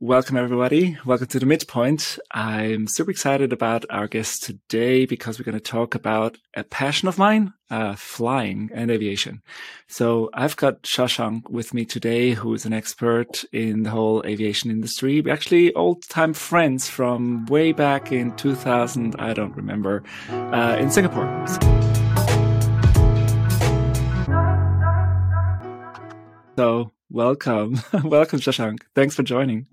Welcome, everybody. Welcome to the midpoint. I'm super excited about our guest today because we're going to talk about a passion of mine, uh, flying and aviation. So I've got Shashank with me today, who is an expert in the whole aviation industry. We're actually old time friends from way back in 2000. I don't remember, uh, in Singapore. So welcome. welcome, Shashank. Thanks for joining.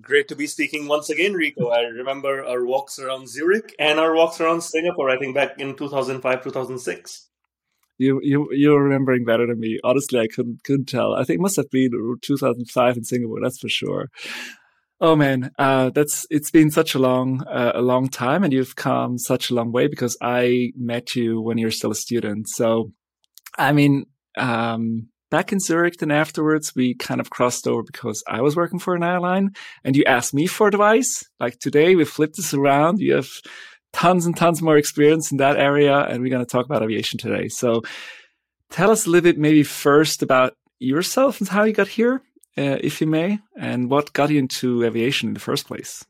Great to be speaking once again, Rico. I remember our walks around Zurich and our walks around Singapore, I think back in 2005, 2006. You, you, you're remembering better than me. Honestly, I couldn't, couldn't tell. I think it must have been 2005 in Singapore, that's for sure. Oh man, uh, that's, it's been such a long, uh, a long time and you've come such a long way because I met you when you're still a student. So, I mean, um, back in Zurich, then afterwards we kind of crossed over because I was working for an airline and you asked me for advice. Like today we flipped this around. You have tons and tons more experience in that area and we're going to talk about aviation today. So tell us a little bit maybe first about yourself and how you got here, uh, if you may, and what got you into aviation in the first place.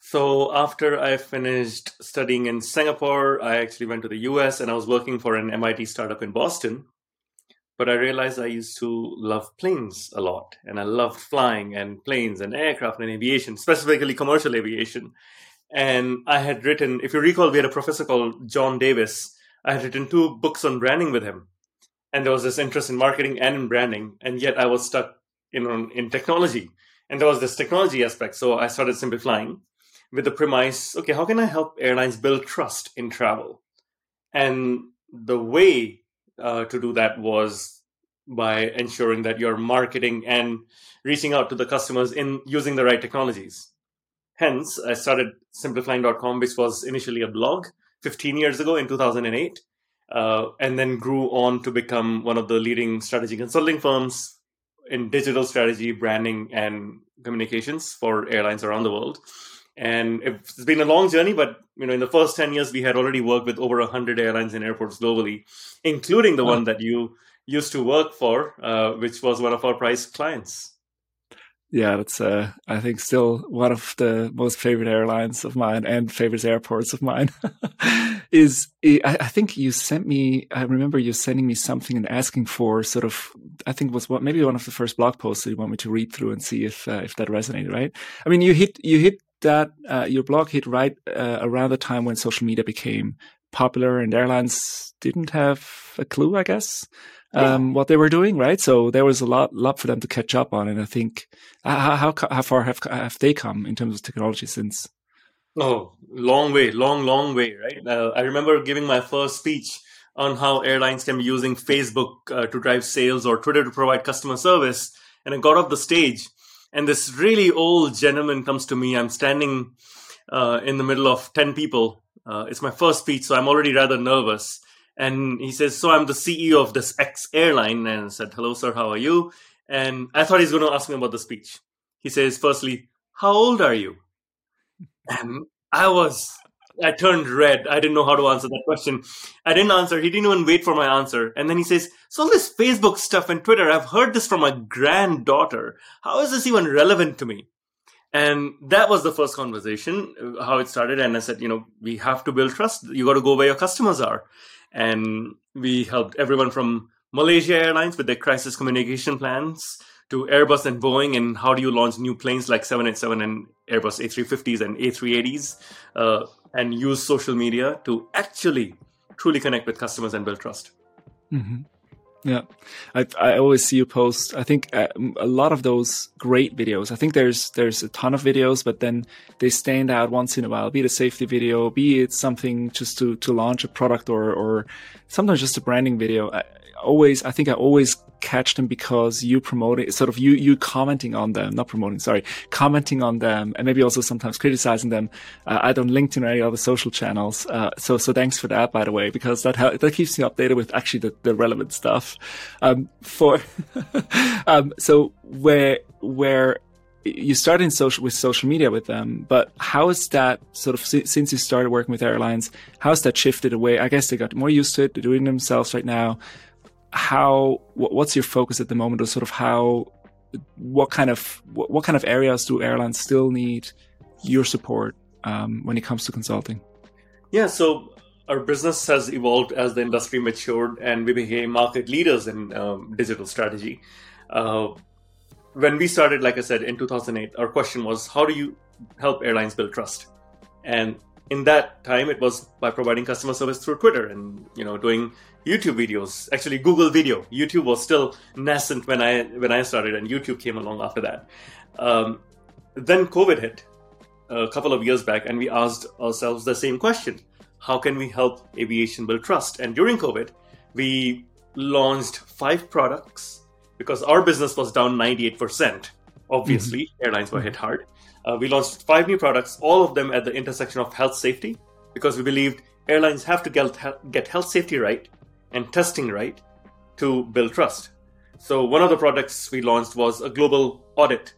So after I finished studying in Singapore, I actually went to the US and I was working for an MIT startup in Boston but I realized I used to love planes a lot, and I loved flying and planes and aircraft and aviation, specifically commercial aviation. And I had written, if you recall, we had a professor called John Davis. I had written two books on branding with him, and there was this interest in marketing and in branding, and yet I was stuck in in technology, and there was this technology aspect. So I started Simpliflying with the premise: okay, how can I help airlines build trust in travel? And the way uh, to do that was by ensuring that you're marketing and reaching out to the customers in using the right technologies. Hence, I started simpliflying.com, which was initially a blog 15 years ago in 2008, uh, and then grew on to become one of the leading strategy consulting firms in digital strategy, branding, and communications for airlines around the world. And it's been a long journey, but you know, in the first 10 years, we had already worked with over 100 airlines and airports globally, including the one that you used to work for, uh, which was one of our prize clients. Yeah, that's uh, I think still one of the most favorite airlines of mine and favorite airports of mine. is I, I think you sent me. I remember you sending me something and asking for sort of. I think was what maybe one of the first blog posts that you want me to read through and see if uh, if that resonated. Right? I mean, you hit you hit that uh, your blog hit right uh, around the time when social media became popular and airlines didn't have a clue, I guess, um, yeah. what they were doing, right? So there was a lot, lot for them to catch up on. And I think how, how, how far have, have they come in terms of technology since? Oh, long way, long, long way, right? Uh, I remember giving my first speech on how airlines can be using Facebook uh, to drive sales or Twitter to provide customer service. And I got off the stage and this really old gentleman comes to me. I'm standing uh, in the middle of 10 people. Uh, it's my first speech, so I'm already rather nervous. And he says, So I'm the CEO of this X airline. And I said, Hello, sir, how are you? And I thought he's going to ask me about the speech. He says, Firstly, how old are you? And I was I turned red. I didn't know how to answer that question. I didn't answer. He didn't even wait for my answer. And then he says, So all this Facebook stuff and Twitter, I've heard this from my granddaughter. How is this even relevant to me? And that was the first conversation, uh, how it started. And I said, you know, we have to build trust. You got to go where your customers are. And we helped everyone from Malaysia Airlines with their crisis communication plans to Airbus and Boeing, and how do you launch new planes like 787 and Airbus A350s and A380s, uh, and use social media to actually truly connect with customers and build trust. Mm-hmm. Yeah, I I always see you post. I think uh, a lot of those great videos. I think there's there's a ton of videos, but then they stand out once in a while. Be it a safety video, be it something just to to launch a product, or or sometimes just a branding video. I, always, I think I always catch them because you promoting, sort of you, you commenting on them, not promoting, sorry, commenting on them and maybe also sometimes criticizing them, uh, either on LinkedIn or any other social channels. Uh, so, so thanks for that, by the way, because that, that keeps me updated with actually the, the relevant stuff. Um, for, um, so where, where, you started in social with social media with them, but how is that sort of since you started working with airlines? How has that shifted away? I guess they got more used to it. They're doing it themselves right now how what's your focus at the moment or sort of how what kind of what, kind of areas do airlines still need your support um, when it comes to consulting? Yeah, so our business has evolved as the industry matured and we became market leaders in um, digital strategy. Uh, when we started, like I said, in 2008, our question was how do you help airlines build trust? And in that time, it was by providing customer service through Twitter and you know doing YouTube videos. Actually, Google Video. YouTube was still nascent when I when I started, and YouTube came along after that. Um, then COVID hit a couple of years back, and we asked ourselves the same question: How can we help aviation build trust? And during COVID, we launched five products because our business was down 98%. Obviously, mm-hmm. airlines were hit hard. Uh, we launched five new products, all of them at the intersection of health safety, because we believed airlines have to get, get health safety right and testing right to build trust. So, one of the products we launched was a global audit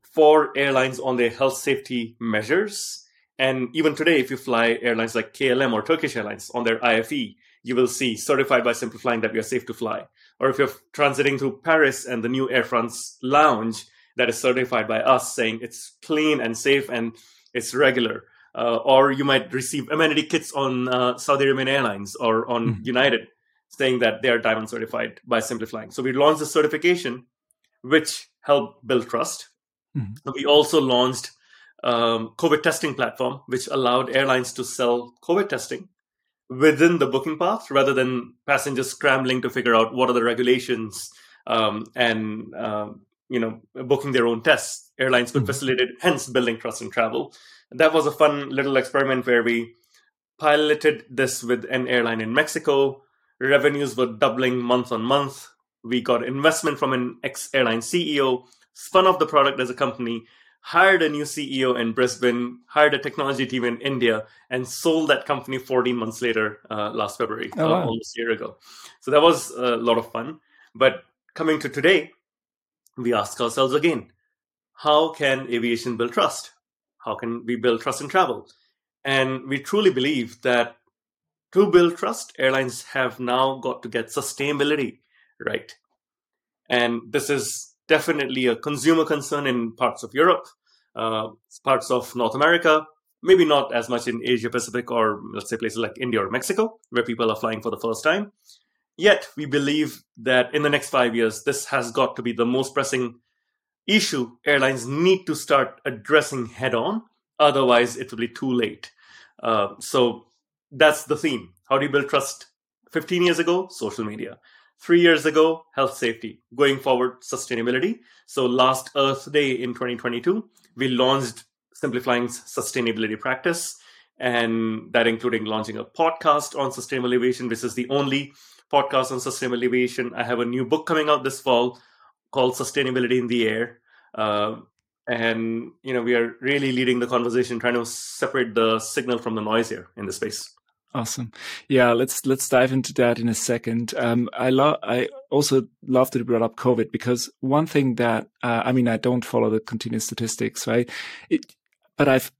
for airlines on their health safety measures. And even today, if you fly airlines like KLM or Turkish Airlines on their IFE, you will see certified by Simpliflying that we are safe to fly. Or if you're transiting through Paris and the new Air France lounge that is certified by us saying it's clean and safe and it's regular. Uh, or you might receive amenity kits on uh, Saudi Arabian Airlines or on mm-hmm. United saying that they are diamond certified by Simpliflying. So we launched a certification which helped build trust. Mm-hmm. We also launched um, COVID testing platform, which allowed airlines to sell COVID testing within the booking path rather than passengers scrambling to figure out what are the regulations um, and uh, you know booking their own tests airlines could mm-hmm. facilitate hence building trust in travel that was a fun little experiment where we piloted this with an airline in mexico revenues were doubling month on month we got investment from an ex airline ceo spun off the product as a company hired a new CEO in Brisbane, hired a technology team in India, and sold that company 14 months later, uh, last February, oh, wow. uh, almost a year ago. So that was a lot of fun. But coming to today, we ask ourselves again how can aviation build trust? How can we build trust in travel? And we truly believe that to build trust, airlines have now got to get sustainability right. And this is definitely a consumer concern in parts of Europe, uh, parts of North America, maybe not as much in Asia Pacific or let's say places like India or Mexico, where people are flying for the first time. Yet we believe that in the next five years, this has got to be the most pressing issue airlines need to start addressing head on. Otherwise, it will be too late. Uh, so that's the theme. How do you build trust? 15 years ago, social media. Three years ago, health safety. Going forward, sustainability. So last Earth Day in 2022, we launched Simpliflying's sustainability practice, and that including launching a podcast on sustainable aviation, which is the only podcast on sustainable aviation. I have a new book coming out this fall called Sustainability in the Air. Uh, and you know we are really leading the conversation trying to separate the signal from the noise here in the space Awesome. Yeah, let's let's dive into that in a second. Um, I love. I also love that you brought up COVID because one thing that uh, I mean, I don't follow the continuous statistics, right? It, but I've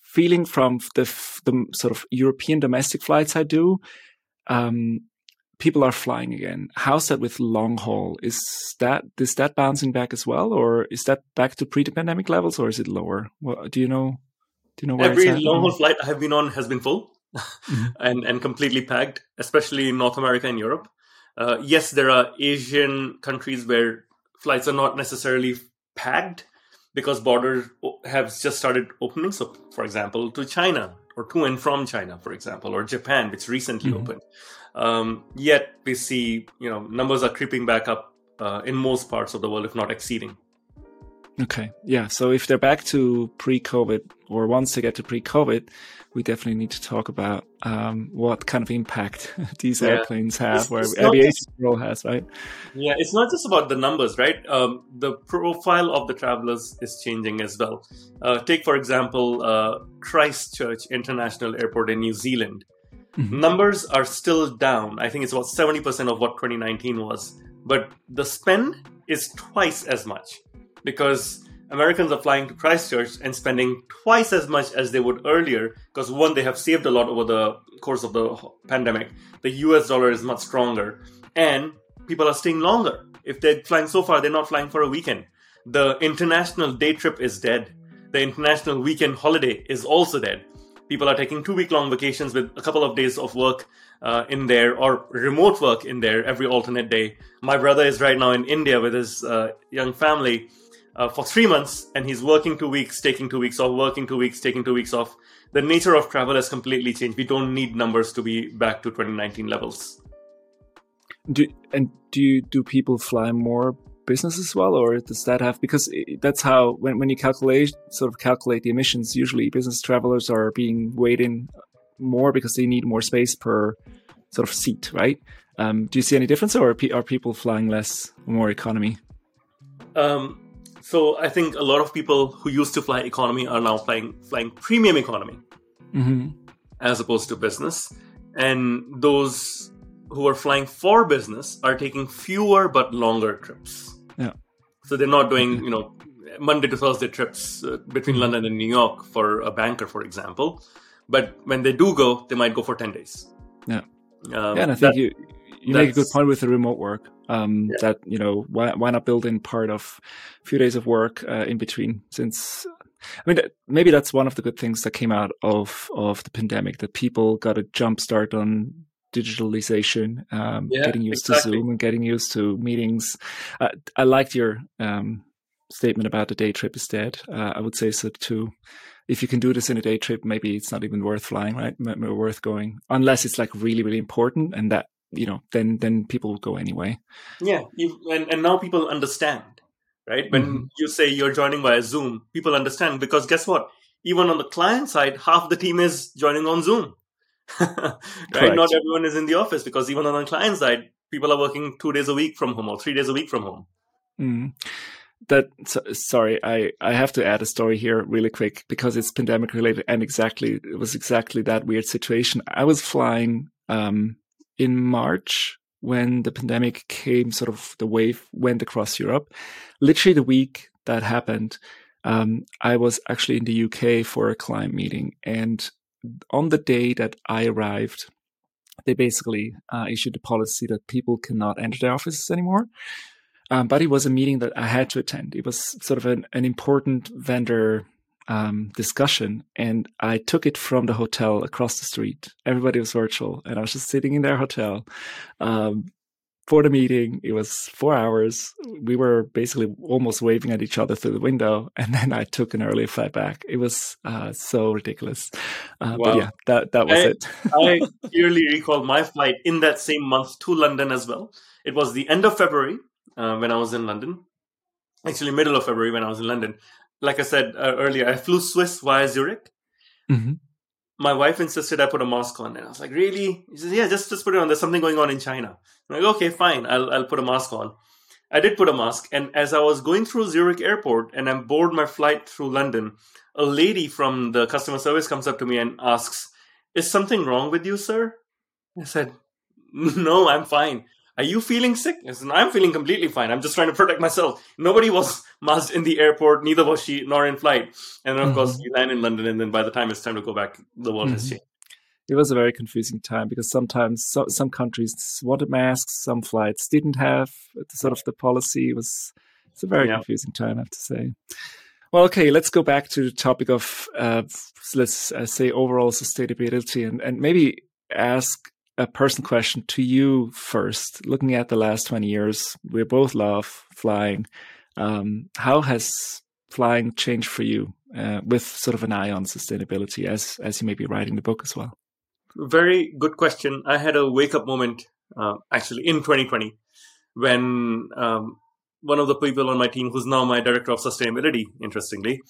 feeling from the the sort of European domestic flights I do. Um, people are flying again. How's that with long haul? Is that is that bouncing back as well, or is that back to pre-pandemic levels, or is it lower? What do you know? Do you know every long haul flight I have been on has been full? mm-hmm. and and completely packed, especially in North America and Europe. Uh, yes, there are Asian countries where flights are not necessarily packed because borders have just started opening. So, for example, to China or to and from China, for example, or Japan, which recently mm-hmm. opened. Um, yet we see, you know, numbers are creeping back up uh, in most parts of the world, if not exceeding. Okay. Yeah. So if they're back to pre-COVID or once they get to pre-COVID, we definitely need to talk about um, what kind of impact these yeah. airplanes have, it's, where it's aviation role has, right? Yeah, it's not just about the numbers, right? Um, the profile of the travelers is changing as well. Uh, take, for example, uh, Christchurch International Airport in New Zealand. Mm-hmm. Numbers are still down. I think it's about 70% of what 2019 was. But the spend is twice as much because Americans are flying to Christchurch and spending twice as much as they would earlier because one, they have saved a lot over the course of the pandemic. The US dollar is much stronger and people are staying longer if they're flying so far, they're not flying for a weekend. The international day trip is dead. The international weekend holiday is also dead. People are taking two week long vacations with a couple of days of work uh, in there or remote work in there every alternate day. My brother is right now in India with his uh, young family uh, for three months and he's working two weeks, taking two weeks off, working two weeks, taking two weeks off. The nature of travel has completely changed. We don't need numbers to be back to 2019 levels. Do and do you, do people fly more business as well, or does that have because that's how when when you calculate sort of calculate the emissions, usually business travelers are being weighed in more because they need more space per sort of seat, right? Um, do you see any difference, or are, are people flying less, more economy? Um, so I think a lot of people who used to fly economy are now flying flying premium economy mm-hmm. as opposed to business, and those who are flying for business are taking fewer but longer trips. Yeah. So they're not doing you know Monday to Thursday trips uh, between. London and New York for a banker, for example. But when they do go, they might go for ten days. Yeah. Um, yeah, and I think that, you you make a good point with the remote work. Um, yeah. That you know, why why not build in part of a few days of work uh, in between? Since I mean, maybe that's one of the good things that came out of of the pandemic that people got a jump start on digitalization, um, yeah, getting used exactly. to Zoom and getting used to meetings. Uh, I liked your um, statement about the day trip is dead. Uh, I would say so too. If you can do this in a day trip, maybe it's not even worth flying, right? worth going, unless it's like really, really important, and that you know, then then people will go anyway. Yeah, you, and and now people understand, right? When mm-hmm. you say you're joining via Zoom, people understand because guess what? Even on the client side, half the team is joining on Zoom. right? Correct. Not everyone is in the office because even on the client side, people are working two days a week from home or three days a week from home. Mm. That sorry, I I have to add a story here really quick because it's pandemic related and exactly it was exactly that weird situation. I was flying um, in March when the pandemic came, sort of the wave went across Europe. Literally the week that happened, um, I was actually in the UK for a client meeting. And on the day that I arrived, they basically uh, issued a policy that people cannot enter their offices anymore. Um, but it was a meeting that I had to attend. It was sort of an, an important vendor um, discussion and I took it from the hotel across the street. Everybody was virtual and I was just sitting in their hotel. Um, for the meeting, it was four hours. We were basically almost waving at each other through the window, and then I took an early flight back. It was uh, so ridiculous, uh, wow. but yeah, that that was I, it. I clearly recall my flight in that same month to London as well. It was the end of February uh, when I was in London, actually middle of February when I was in London like I said uh, earlier, I flew Swiss via Zurich. Mm-hmm. My wife insisted I put a mask on, and I was like, "Really?" She says, "Yeah, just just put it on. There's something going on in China." I'm like, "Okay, fine. I'll I'll put a mask on." I did put a mask, and as I was going through Zurich airport and I'm board my flight through London, a lady from the customer service comes up to me and asks, "Is something wrong with you, sir?" I said, "No, I'm fine." Are you feeling sick? I said, I'm feeling completely fine. I'm just trying to protect myself. Nobody was masked in the airport, neither was she, nor in flight. And then, of mm-hmm. course, you land in London, and then by the time it's time to go back, the world mm-hmm. has changed. It was a very confusing time because sometimes so, some countries wanted masks, some flights didn't have. Sort of the policy it was. It's a very yeah. confusing time, I have to say. Well, okay, let's go back to the topic of uh, let's uh, say overall sustainability, and and maybe ask a personal question to you first. Looking at the last 20 years, we both love flying. Um, how has flying changed for you uh, with sort of an eye on sustainability as, as you may be writing the book as well? Very good question. I had a wake up moment uh, actually in 2020 when um, one of the people on my team, who's now my director of sustainability, interestingly,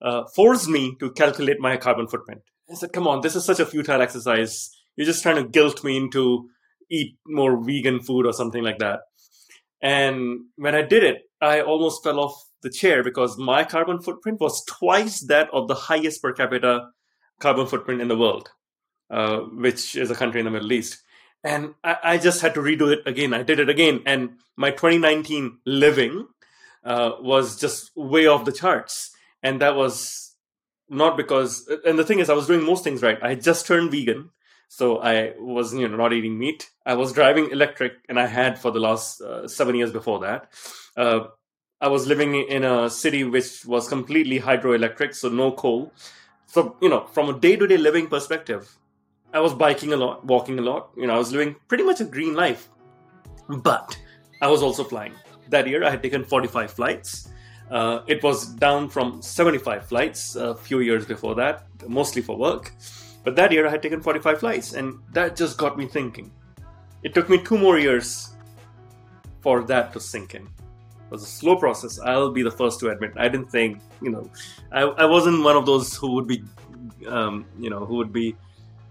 uh, forced me to calculate my carbon footprint. I said, come on, this is such a futile exercise you're just trying to guilt me into eat more vegan food or something like that. And when I did it, I almost fell off the chair because my carbon footprint was twice that of the highest per capita carbon footprint in the world, uh, which is a country in the Middle East. And I, I, just had to redo it again. I did it again. And my 2019 living uh, was just way off the charts. And that was not because, and the thing is, I was doing most things right. I just turned vegan So I was, you know, not eating meat. I was driving electric, and I had for the last uh, seven years before that. Uh, I was living in a city which was completely hydroelectric, so no coal. So, you know, from a day to day living perspective, I was biking a lot, walking a lot. You know, I was living pretty much a green life. But I was also flying. That year, I had taken 45 flights. Uh, it was down from 75 flights a few years before that, mostly for work. But that year I had taken 45 flights, and that just got me thinking. It took me two more years for that to sink in. It was a slow process. I'll be the first to admit. I didn't think, you know, I, I wasn't one of those who would be, um, you know, who would be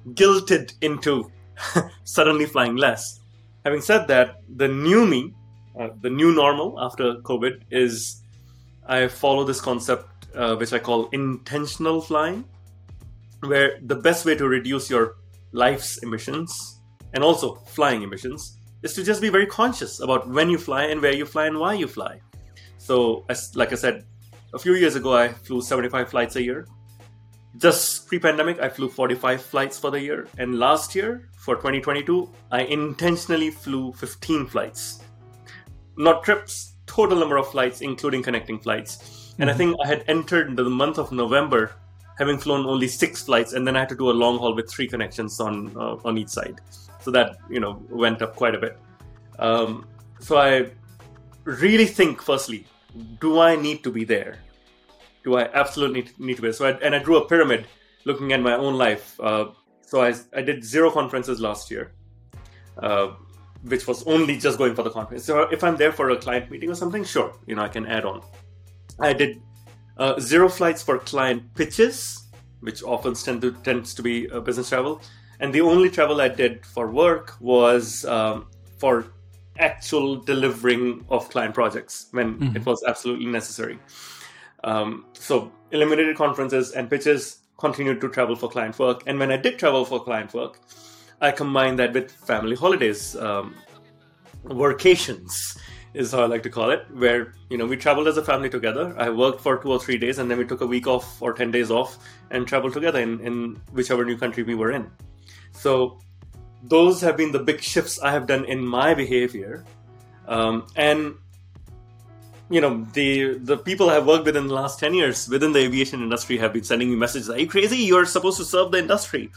guilted into suddenly flying less. Having said that, the new me, uh, the new normal after COVID is I follow this concept uh, which I call intentional flying, where the best way to reduce your life's emissions and also flying emissions is to just be very conscious about when you fly and where you fly and why you fly. So, as like I said, a few years ago, I flew 75 flights a year. Just pre pandemic, I flew 45 flights for the year. And last year, for 2022, I intentionally flew 15 flights. Not trips, total number of flights, including connecting flights. Mm-hmm. And I mm-hmm. think I had entered the month of November having flown only six flights, and then I had to do a long haul with three connections on uh, on each side. So that you know went up quite a bit. Um, so I really think, firstly, do I need to be there? Do I absolutely need to be there? So I, and I drew a pyramid looking at my own life. Uh, so I, I did zero conferences last year. Uh, which was only just going for the conference. So if I'm there for a client meeting or something, sure, you know, I can add on. I did uh, zero flights for client pitches, which often tend to, tends to be uh, business travel. And the only travel I did for work was um, for actual delivering of client projects when mm-hmm. it was absolutely necessary. Um, so eliminated conferences and pitches, continued to travel for client work. And when I did travel for client work, I combined that with family holidays, um, workations is how I like to call it, where you know we traveled as a family together. I worked for two or three days, and then we took a week off or ten days off and traveled together in, in whichever new country we were in. So those have been the big shifts I have done in my behavior, um, and you know the the people I've worked with in the last ten years within the aviation industry have been sending me messages. Are you crazy? You're supposed to serve the industry.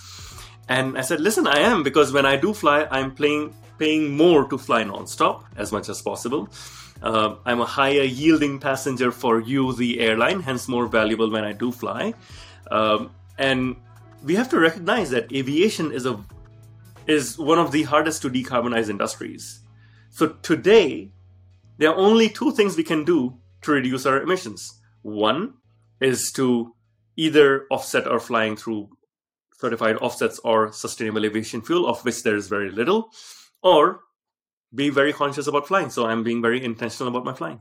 And I said, listen, I am because when I do fly, I'm playing, paying more to fly nonstop as much as possible. Uh, I'm a higher yielding passenger for you, the airline, hence more valuable when I do fly. Um, and we have to recognize that aviation is a is one of the hardest to decarbonize industries. So today, there are only two things we can do to reduce our emissions. One is to either offset our flying through certified offsets or sustainable aviation fuel, of which there is very little, or be very conscious about flying. So I'm being very intentional about my flying.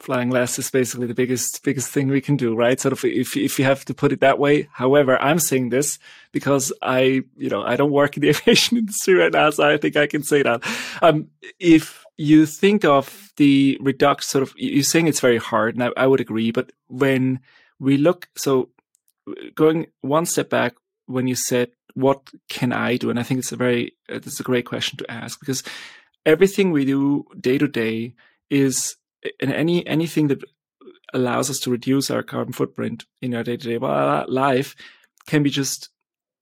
Flying less is basically the biggest biggest thing we can do, right? Sort of if if you have to put it that way. However, I'm saying this because I, you know, I don't work in the aviation industry right now, so I think I can say that. Um, if you think of the reduction, sort of, you're saying it's very hard, and I, I would agree. But when we look, so going one step back, when you said, what can I do? And I think it's a very, uh, it's a great question to ask because everything we do day to day is and any, anything that allows us to reduce our carbon footprint in our day to day uh, life can be just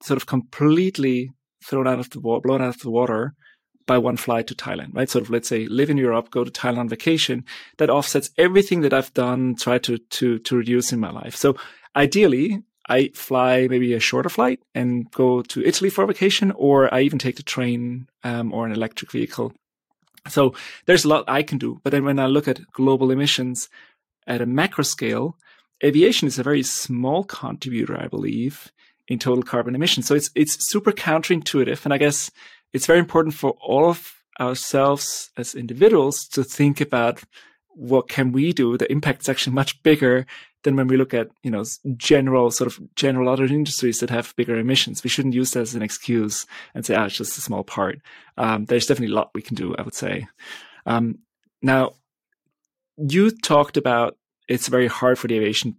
sort of completely thrown out of the water, blown out of the water by one flight to Thailand, right? Sort of, let's say, live in Europe, go to Thailand on vacation. That offsets everything that I've done, try to to to reduce in my life. So ideally, I fly maybe a shorter flight and go to Italy for vacation, or I even take the train um, or an electric vehicle. So there's a lot I can do. But then when I look at global emissions at a macro scale, aviation is a very small contributor, I believe, in total carbon emissions. So it's it's super counterintuitive, and I guess it's very important for all of ourselves as individuals to think about what can we do. The impact is actually much bigger than when we look at you know general sort of general other industries that have bigger emissions. We shouldn't use that as an excuse and say, "Ah, it's just a small part." Um, there's definitely a lot we can do. I would say. Um, now, you talked about it's very hard for the aviation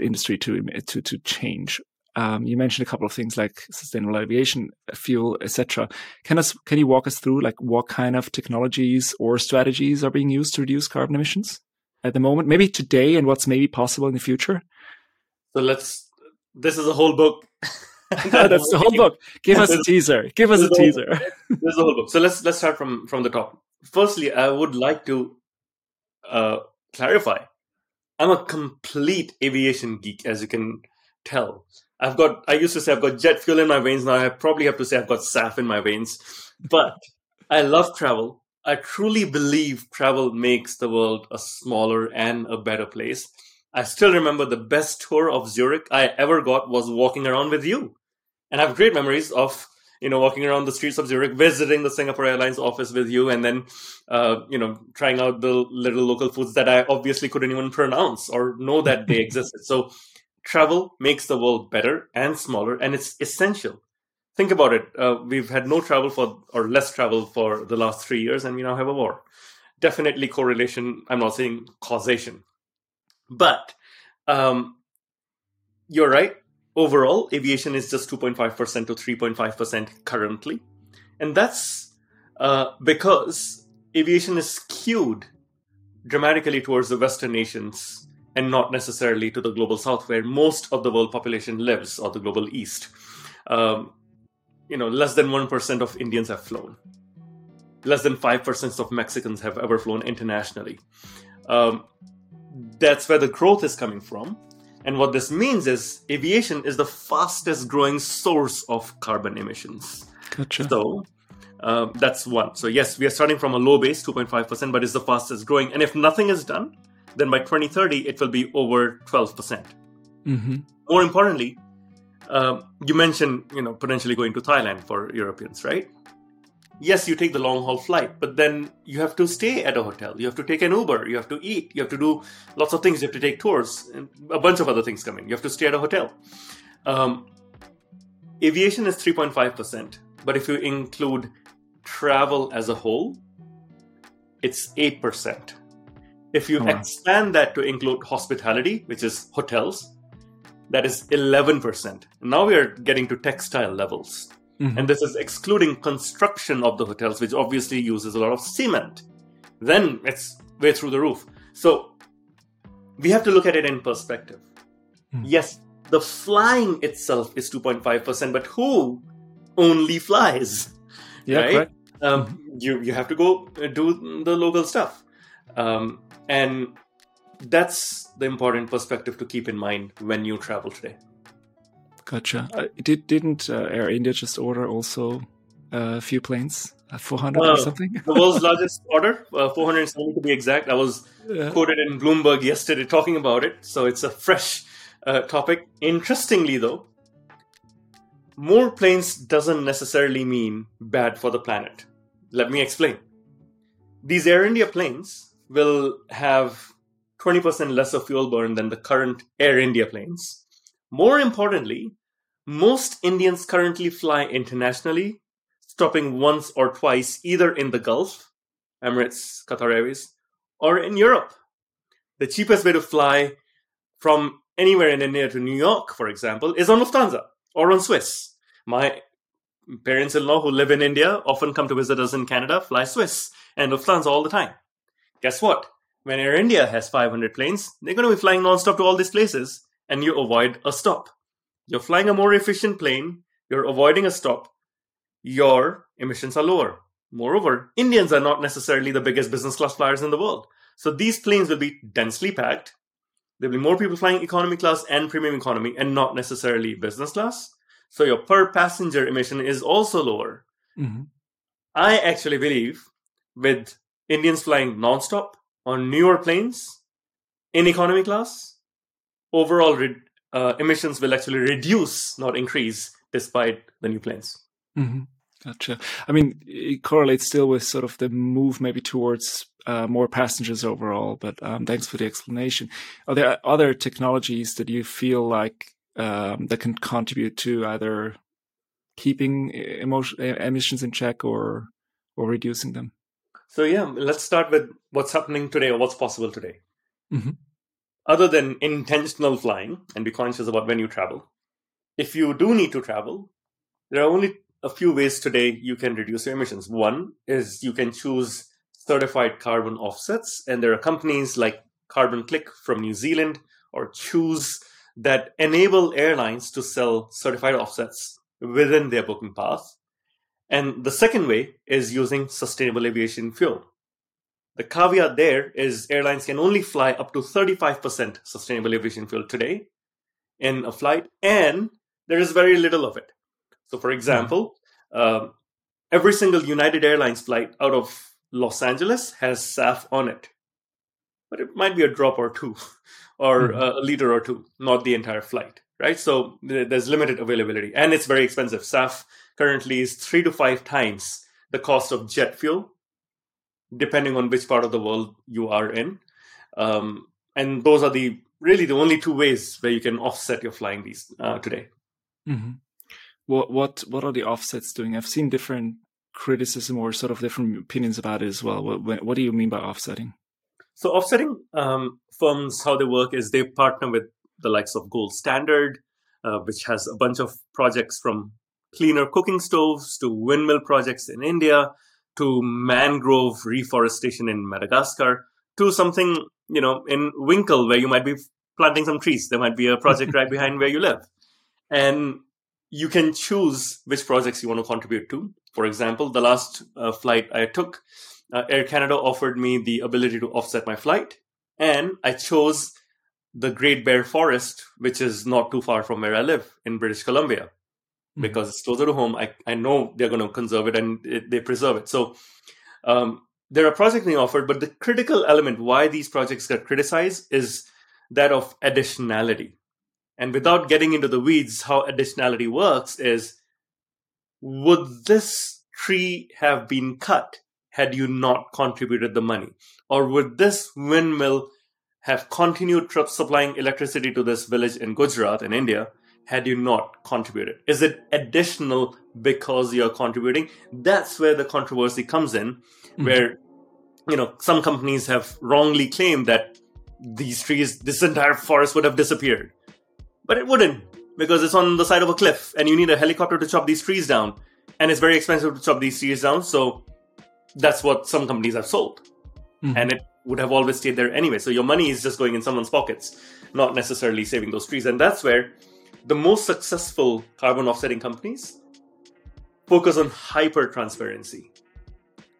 industry to to to change. um, you mentioned a couple of things like sustainable aviation fuel, etc. Can us can you walk us through like what kind of technologies or strategies are being used to reduce carbon emissions at the moment? Maybe today and what's maybe possible in the future. So let's. This is a whole book. That's the whole book. Give us a teaser. Give us a teaser. This is the whole book. So let's let's start from from the top. Firstly, I would like to uh, clarify. I'm a complete aviation geek, as you can tell. I've got. I used to say I've got jet fuel in my veins. Now I probably have to say I've got SAF in my veins. But I love travel. I truly believe travel makes the world a smaller and a better place. I still remember the best tour of Zurich I ever got was walking around with you. And I have great memories of, you know, walking around the streets of Zurich, visiting the Singapore Airlines office with you, and then, uh, you know, trying out the little local foods that I obviously couldn't even pronounce or know that they existed. So travel makes the world better and smaller, and it's essential. Think about it. Uh, we've had no travel for, or less travel for the last three years, and we now have a war. Definitely correlation. I'm not saying causation, but um, you're right. Overall, aviation is just 2.5% to 3.5% currently. And that's uh, because aviation is skewed dramatically towards the Western nations and not necessarily to the global south, where most of the world population lives, or the global east. Um, you know, less than 1% of Indians have flown. Less than 5% of Mexicans have ever flown internationally. Um, that's where the growth is coming from. And what this means is aviation is the fastest growing source of carbon emissions. Gotcha. So uh, that's one. So, yes, we are starting from a low base, 2.5%, but it's the fastest growing. And if nothing is done, then by 2030, it will be over 12%. percent mm hmm More importantly, uh, you mentioned, you know, potentially going to Thailand for Europeans, right? yes, you take the long haul flight, but then you have to stay at a hotel. You have to take an Uber. You have to eat. You have to do lots of things. You have to take tours, and a bunch of other things come in. You have to stay at a hotel. Um, aviation is 3.5%, but if you include travel as a whole, it's 8%. If you oh, wow. expand that to include hospitality, which is hotels, that is 11%. Now we are getting to textile levels. Mm-hmm. And this is excluding construction of the hotels, which obviously uses a lot of cement. Then it's way through the roof. So we have to look at it in perspective. Mm-hmm. Yes, the flying itself is 2.5%, but who only flies? Yeah, right? Um, mm-hmm. you, you have to go do the local stuff. Um, and that's the important perspective to keep in mind when you travel today. Gotcha. Uh, did didn't uh, Air India just order also uh, a few planes, uh, 400 or something? the world's largest order, uh, 470 to be exact. I was quoted in Bloomberg yesterday talking about it, so it's a fresh uh, topic. Interestingly, though, more planes doesn't necessarily mean bad for the planet. Let me explain. These Air India planes will have 20% less of fuel burn than the current Air India planes. More importantly, most Indians currently fly internationally, stopping once or twice either in the Gulf, Emirates, Qatar Airways, or in Europe. The cheapest way to fly from anywhere in India to New York, for example, is on Lufthansa or on Swiss. My parents in law who live in India often come to visit us in Canada, fly Swiss and Lufthansa all the time. Guess what? When Air India has 500 planes, they're going to be flying nonstop to all these places, and you avoid a stop. You're flying a more efficient plane, you're avoiding a stop, your emissions are lower. Moreover, Indians are not necessarily the biggest business class flyers in the world. So these planes will be densely packed. There'll be more people flying economy class and premium economy and not necessarily business class. So your per passenger emission is also lower. Mm-hmm. I actually believe with Indians flying nonstop on newer planes in economy class, overall re- uh, emissions will actually reduce, not increase, despite the new planes. Mm-hmm. Gotcha. I mean, it correlates still with sort of the move maybe towards uh, more passengers overall. But um, thanks for the explanation. Are there other technologies that you feel like um, that can contribute to either keeping emotion, emissions in check or or reducing them? So yeah, let's start with what's happening today or what's possible today. Mm-hmm other than intentional flying and be conscious about when you travel, if you do need to travel, there are only a few ways today you can reduce your emissions. One is you can choose certified carbon offsets, and there are companies like Carbon Click from New Zealand or CHOOOSE that enable airlines to sell certified offsets within their booking path. And the second way is using sustainable aviation fuel. The caveat there is airlines can only fly up to 35% sustainable aviation fuel today in a flight, and there is very little of it. So, for example, um, every single United Airlines flight out of Los Angeles has SAF on it, but it might be a drop or two, or mm-hmm. a liter or two, not the entire flight, right? So there's limited availability, and it's very expensive. SAF currently is three to five times the cost of jet fuel, depending on which part of the world you are in. Um, and those are the really the only two ways where you can offset your flying these uh, today. Mm-hmm what what what are the offsets doing? I've seen different criticism or sort of different opinions about it as well. What what do you mean by offsetting? So offsetting um, firms, how they work is they partner with the likes of Gold Standard, uh, which has a bunch of projects from cleaner cooking stoves to windmill projects in India to mangrove reforestation in Madagascar to something you know in Winkle where you might be planting some trees. There might be a project right behind where you live, and you can choose which projects you want to contribute to. For example, the last uh, flight I took, uh, Air Canada offered me the ability to offset my flight, and I chose the Great Bear Forest, which is not too far from where I live in British Columbia, mm-hmm. because it's closer to home. I, I know they're going to conserve it and it, they preserve it. So um, there are projects being offered, but the critical element why these projects get criticized is that of additionality. And without getting into the weeds, how additionality works is would this tree have been cut had you not contributed the money? Or would this windmill have continued supplying electricity to this village in Gujarat in India had you not contributed? Is it additional because you're contributing? That's where the controversy comes in, mm-hmm. where you know some companies have wrongly claimed that these trees, this entire forest would have disappeared but it wouldn't because it's on the side of a cliff and you need a helicopter to chop these trees down. And it's very expensive to chop these trees down. So that's what some companies have sold. Mm-hmm. And it would have always stayed there anyway. So your money is just going in someone's pockets, not necessarily saving those trees. And that's where the most successful carbon offsetting companies focus on hyper transparency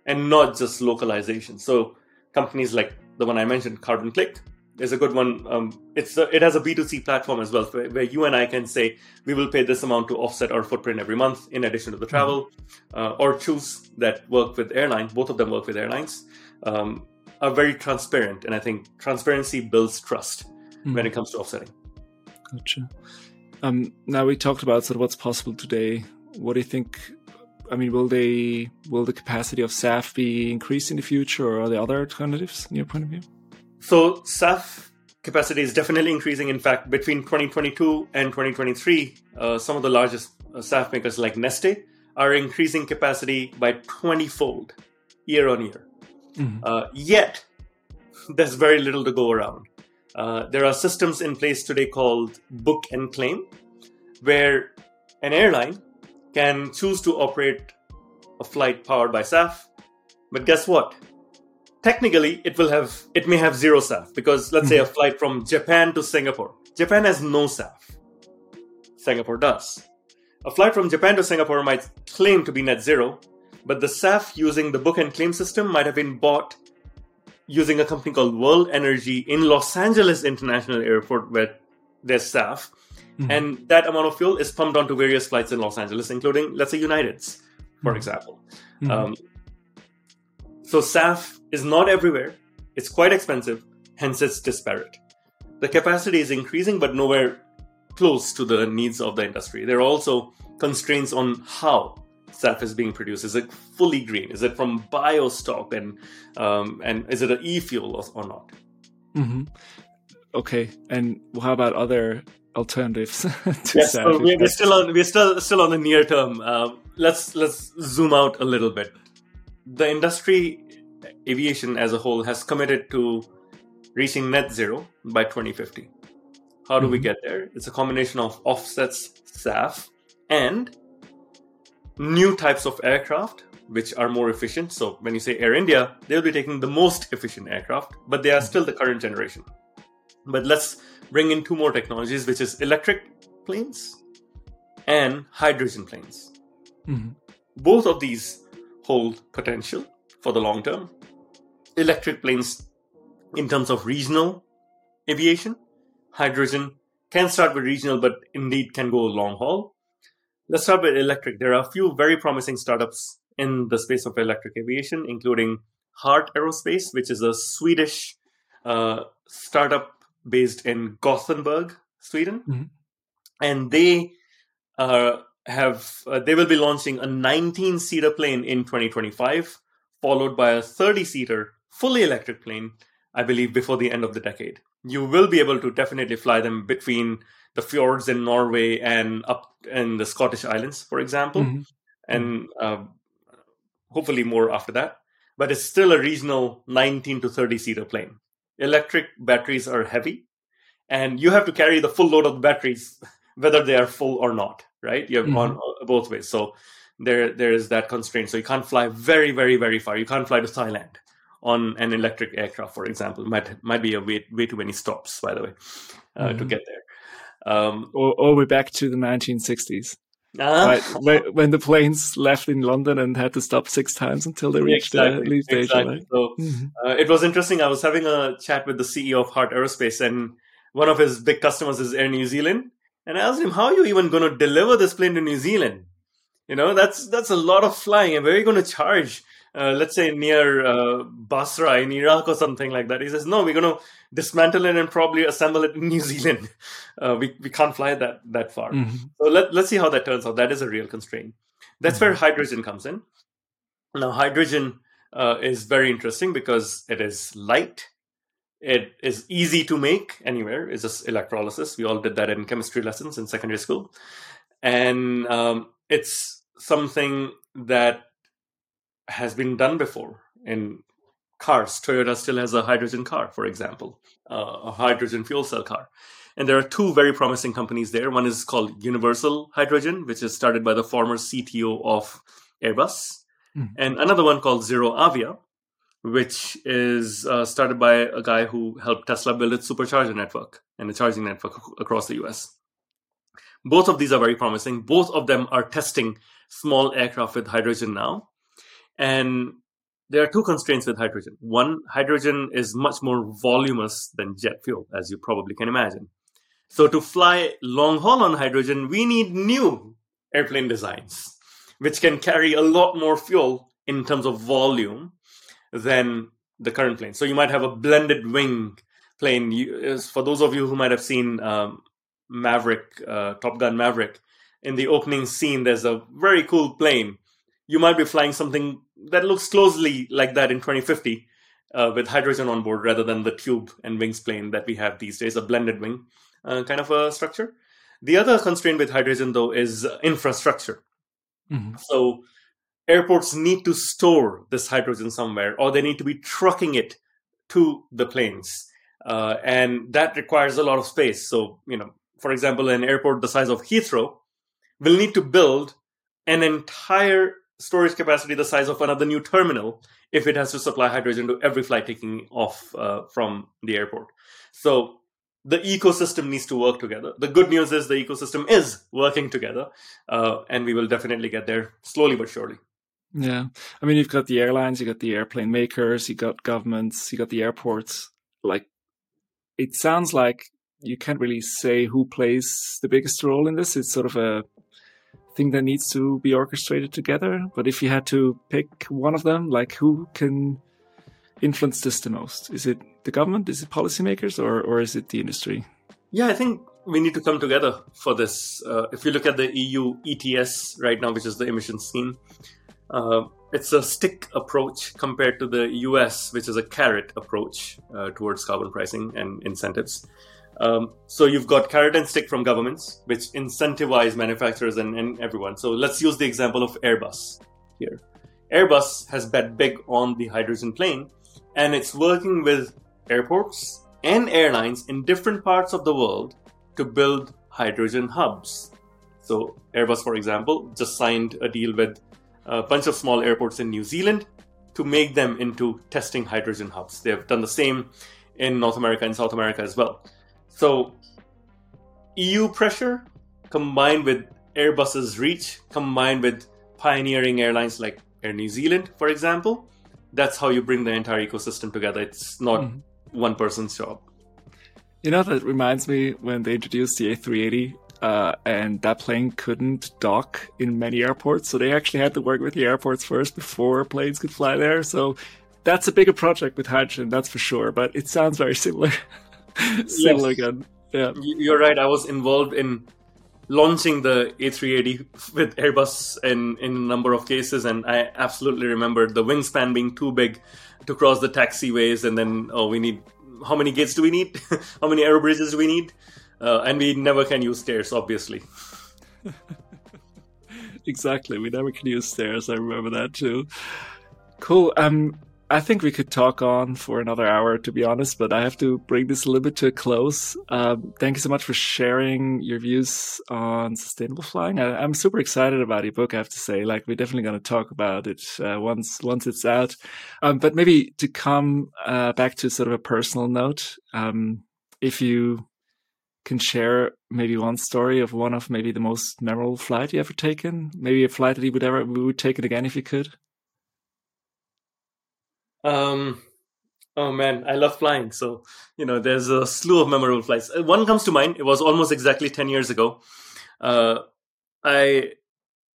and not just localization. So companies like the one I mentioned, Carbon Click, is a good one. Um, it's a, it has a B2C platform as well, where, you and I can say we will pay this amount to offset our footprint every month in addition to the travel, uh, or CHOOOSE that work with airlines. Both of them work with airlines. Um, are very transparent, and I think transparency builds trust mm-hmm. when it comes to offsetting. Gotcha. Um, now we talked about sort of what's possible today. What do you think? I mean, will they will the capacity of SAF be increased in the future, or are there other alternatives in your point of view? So SAF capacity is definitely increasing. In fact, between 2022 and 2023, uh, some of the largest uh, SAF makers like Neste are increasing capacity by 20 fold year on year. Mm-hmm. Uh, yet, there's very little to go around. Uh, there are systems in place today called book and claim, where an airline can choose to operate a flight powered by SAF. But guess what? technically it will have it may have zero SAF because let's say a mm-hmm. flight from Japan to Singapore. Japan has no SAF. Singapore does. A flight from Japan to Singapore might claim to be net zero, but the SAF using the book and claim system might have been bought using a company called World Energy in Los Angeles International Airport with their SAF. Mm-hmm. And that amount of fuel is pumped onto various flights in Los Angeles, including, let's say, United's, for mm-hmm. example. Mm-hmm. Um, so SAF is not everywhere, it's quite expensive, hence it's disparate. The capacity is increasing, but nowhere close to the needs of the industry. There are also constraints on how SAF is being produced. Is it fully green? Is it from biostock? And um, and is it an e-fuel or, or not? Mm-hmm. Okay. And how about other alternatives to yes, So we're, we're, still on we're still still on the near term. Uh, let's let's zoom out a little bit. The industry aviation as a whole has committed to reaching net zero by 2050. How do mm-hmm. we get there? It's a combination of offsets, SAF, and new types of aircraft which are more efficient. So when you say Air India, they'll be taking the most efficient aircraft, but they are still the current generation. But let's bring in two more technologies, which is electric planes and hydrogen planes. Mm-hmm. Both of these hold potential for the long term. Electric planes, in terms of regional aviation, hydrogen can start with regional, but indeed can go long haul. Let's start with electric. There are a few very promising startups in the space of electric aviation, including Heart Aerospace, which is a Swedish uh, startup based in Gothenburg, Sweden, mm-hmm. and they uh, have uh, they will be launching a 19 seater plane in 2025, followed by a 30 seater fully electric plane, I believe, before the end of the decade. You will be able to definitely fly them between the fjords in Norway and up in the Scottish Islands, for example, mm-hmm. and uh, hopefully more after that. But it's still a regional 19 to 30 seater plane. Electric batteries are heavy, and you have to carry the full load of the batteries, whether they are full or not. Right? You have mm-hmm. gone both ways. So there there is that constraint. So you can't fly very very very far. You can't fly to Thailand on an electric aircraft, for example. Might might be a way way too many stops, by the way, uh, mm-hmm. to get there. Um, or, or we're back to the 1960s. Uh, right, when the planes left in London and had to stop six times until they reached exactly, the leave station. Exactly. Right? So mm-hmm. uh, it was interesting. I was having a chat with the CEO of Heart Aerospace, and one of his big customers is Air New Zealand. And I asked him, "How are you even going to deliver this plane to New Zealand? You know, that's that's a lot of flying, and where are you going to charge?" Uh, let's say near uh, Basra in Iraq or something like that. He says, no, we're going to dismantle it and probably assemble it in New Zealand. Uh, we, we can't fly that that far. Mm-hmm. So let, let's see how that turns out. That is a real constraint. That's mm-hmm. where hydrogen comes in. Now, hydrogen uh, is very interesting because it is light. It is easy to make anywhere. It's just electrolysis. We all did that in chemistry lessons in secondary school. And um, it's something that has been done before in cars. Toyota still has a hydrogen car, for example, uh, a hydrogen fuel cell car. And there are two very promising companies there. One is called Universal Hydrogen, which is started by the former CTO of Airbus, mm. and another one called Zero Avia, which is uh, started by a guy who helped Tesla build its supercharger network and the charging network across the US. Both of these are very promising. Both of them are testing small aircraft with hydrogen now. And there are two constraints with hydrogen. One, hydrogen is much more voluminous than jet fuel, as you probably can imagine. So to fly long haul on hydrogen, we need new airplane designs, which can carry a lot more fuel in terms of volume than the current plane. So you might have a blended wing plane. For those of you who might have seen um, Maverick, uh, Top Gun Maverick, in the opening scene, there's a very cool plane. You might be flying something that looks closely like that in 2050 uh, with hydrogen on board rather than the tube and wings plane that we have these days, a blended wing uh, kind of a structure. The other constraint with hydrogen, though, is infrastructure. Mm-hmm. So airports need to store this hydrogen somewhere, or they need to be trucking it to the planes. Uh, and that requires a lot of space. So, you know, for example, an airport the size of Heathrow will need to build an entire storage capacity the size of another new terminal if it has to supply hydrogen to every flight taking off uh, from the airport. So the ecosystem needs to work together. The good news is the ecosystem is working together, uh, and we will definitely get there slowly but surely. Yeah, I mean, you've got the airlines, you got the airplane makers, you got governments, you got the airports. Like, it sounds like you can't really say who plays the biggest role in this. It's sort of a that needs to be orchestrated together. But if you had to pick one of them, like who can influence this the most? Is it the government? Is it policymakers, or or is it the industry? Yeah, I think we need to come together for this. Uh, if you look at the EU ETS right now, which is the emission scheme, uh, it's a stick approach compared to the US, which is a carrot approach uh, towards carbon pricing and incentives. Um, so you've got carrot and stick from governments, which incentivize manufacturers and, and everyone. So let's use the example of Airbus here. Airbus has bet big on the hydrogen plane, and it's working with airports and airlines in different parts of the world to build hydrogen hubs. So, Airbus, for example, just signed a deal with a bunch of small airports in New Zealand to make them into testing hydrogen hubs. They have done the same in North America and South America as well. So, EU pressure combined with Airbus's reach, combined with pioneering airlines like Air New Zealand, for example, that's how you bring the entire ecosystem together. It's not mm-hmm. one person's job. You know, that reminds me when they introduced the A380 uh, and that plane couldn't dock in many airports. So they actually had to work with the airports first before planes could fly there. So that's a bigger project with hydrogen, that's for sure. But it sounds very similar. similar yes. again. Yeah. You're right. I was involved in launching the A380 with Airbus in, in a number of cases, and I absolutely remember the wingspan being too big to cross the taxiways, and then, oh, we need how many gates do we need? how many aero bridges do we need? Uh, and we never can use stairs, obviously. exactly, we never can use stairs. I remember that too. Cool. Um, I think we could talk on for another hour, to be honest, but I have to bring this a little bit to a close. Um, thank you so much for sharing your views on sustainable flying. I, am super excited about your book. I have to say, like, we're definitely going to talk about it uh, once once it's out. Um, but maybe to come uh, back to sort of a personal note, um, if you can share maybe one story of one of maybe the most memorable flight you ever taken, maybe a flight that you would ever we would take it again if you could. Um, oh man, I love flying. So, you know, there's a slew of memorable flights. Uh, one comes to mind. It was almost exactly 10 years ago. Uh, I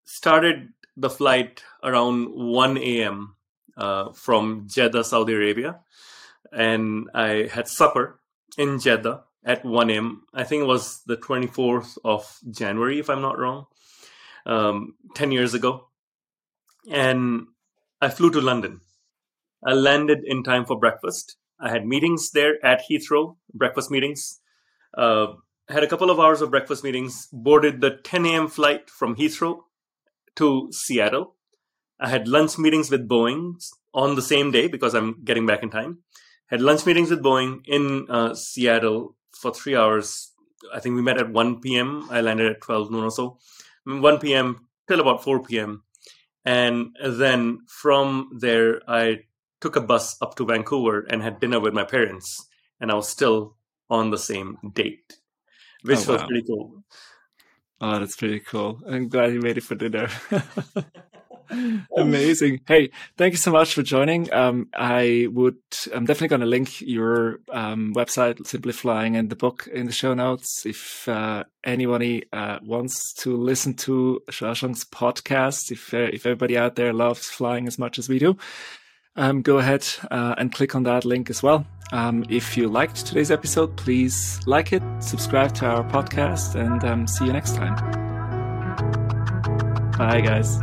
started the flight around 1 a.m. Uh, from Jeddah, Saudi Arabia. And I had supper in Jeddah at 1 a.m. I think it was the 24th of January, if I'm not wrong, um, 10 years ago. And I flew to London I landed in time for breakfast. I had meetings there at Heathrow, breakfast meetings. Uh, had a couple of hours of breakfast meetings. Boarded the 10 a.m. flight from Heathrow to Seattle. I had lunch meetings with Boeing on the same day because I'm getting back in time. Had lunch meetings with Boeing in uh, Seattle for three hours. I think we met at 1 p.m. I landed at 12 noon or so. 1 p.m. till about 4 p.m. And then from there, I took a bus up to Vancouver and had dinner with my parents, and I was still on the same date, which oh, wow. was pretty cool. Oh, that's pretty cool. I'm glad you made it for dinner. Amazing. Hey, thank you so much for joining. Um, I would, I'm definitely going to link your um, website, Simpliflying, and the book in the show notes. If uh, anybody uh, wants to listen to Shashank's podcast, if uh, if everybody out there loves flying as much as we do, um, go ahead uh, and click on that link as well. Um, if you liked today's episode, please like it, subscribe to our podcast, and um, see you next time. Bye, guys.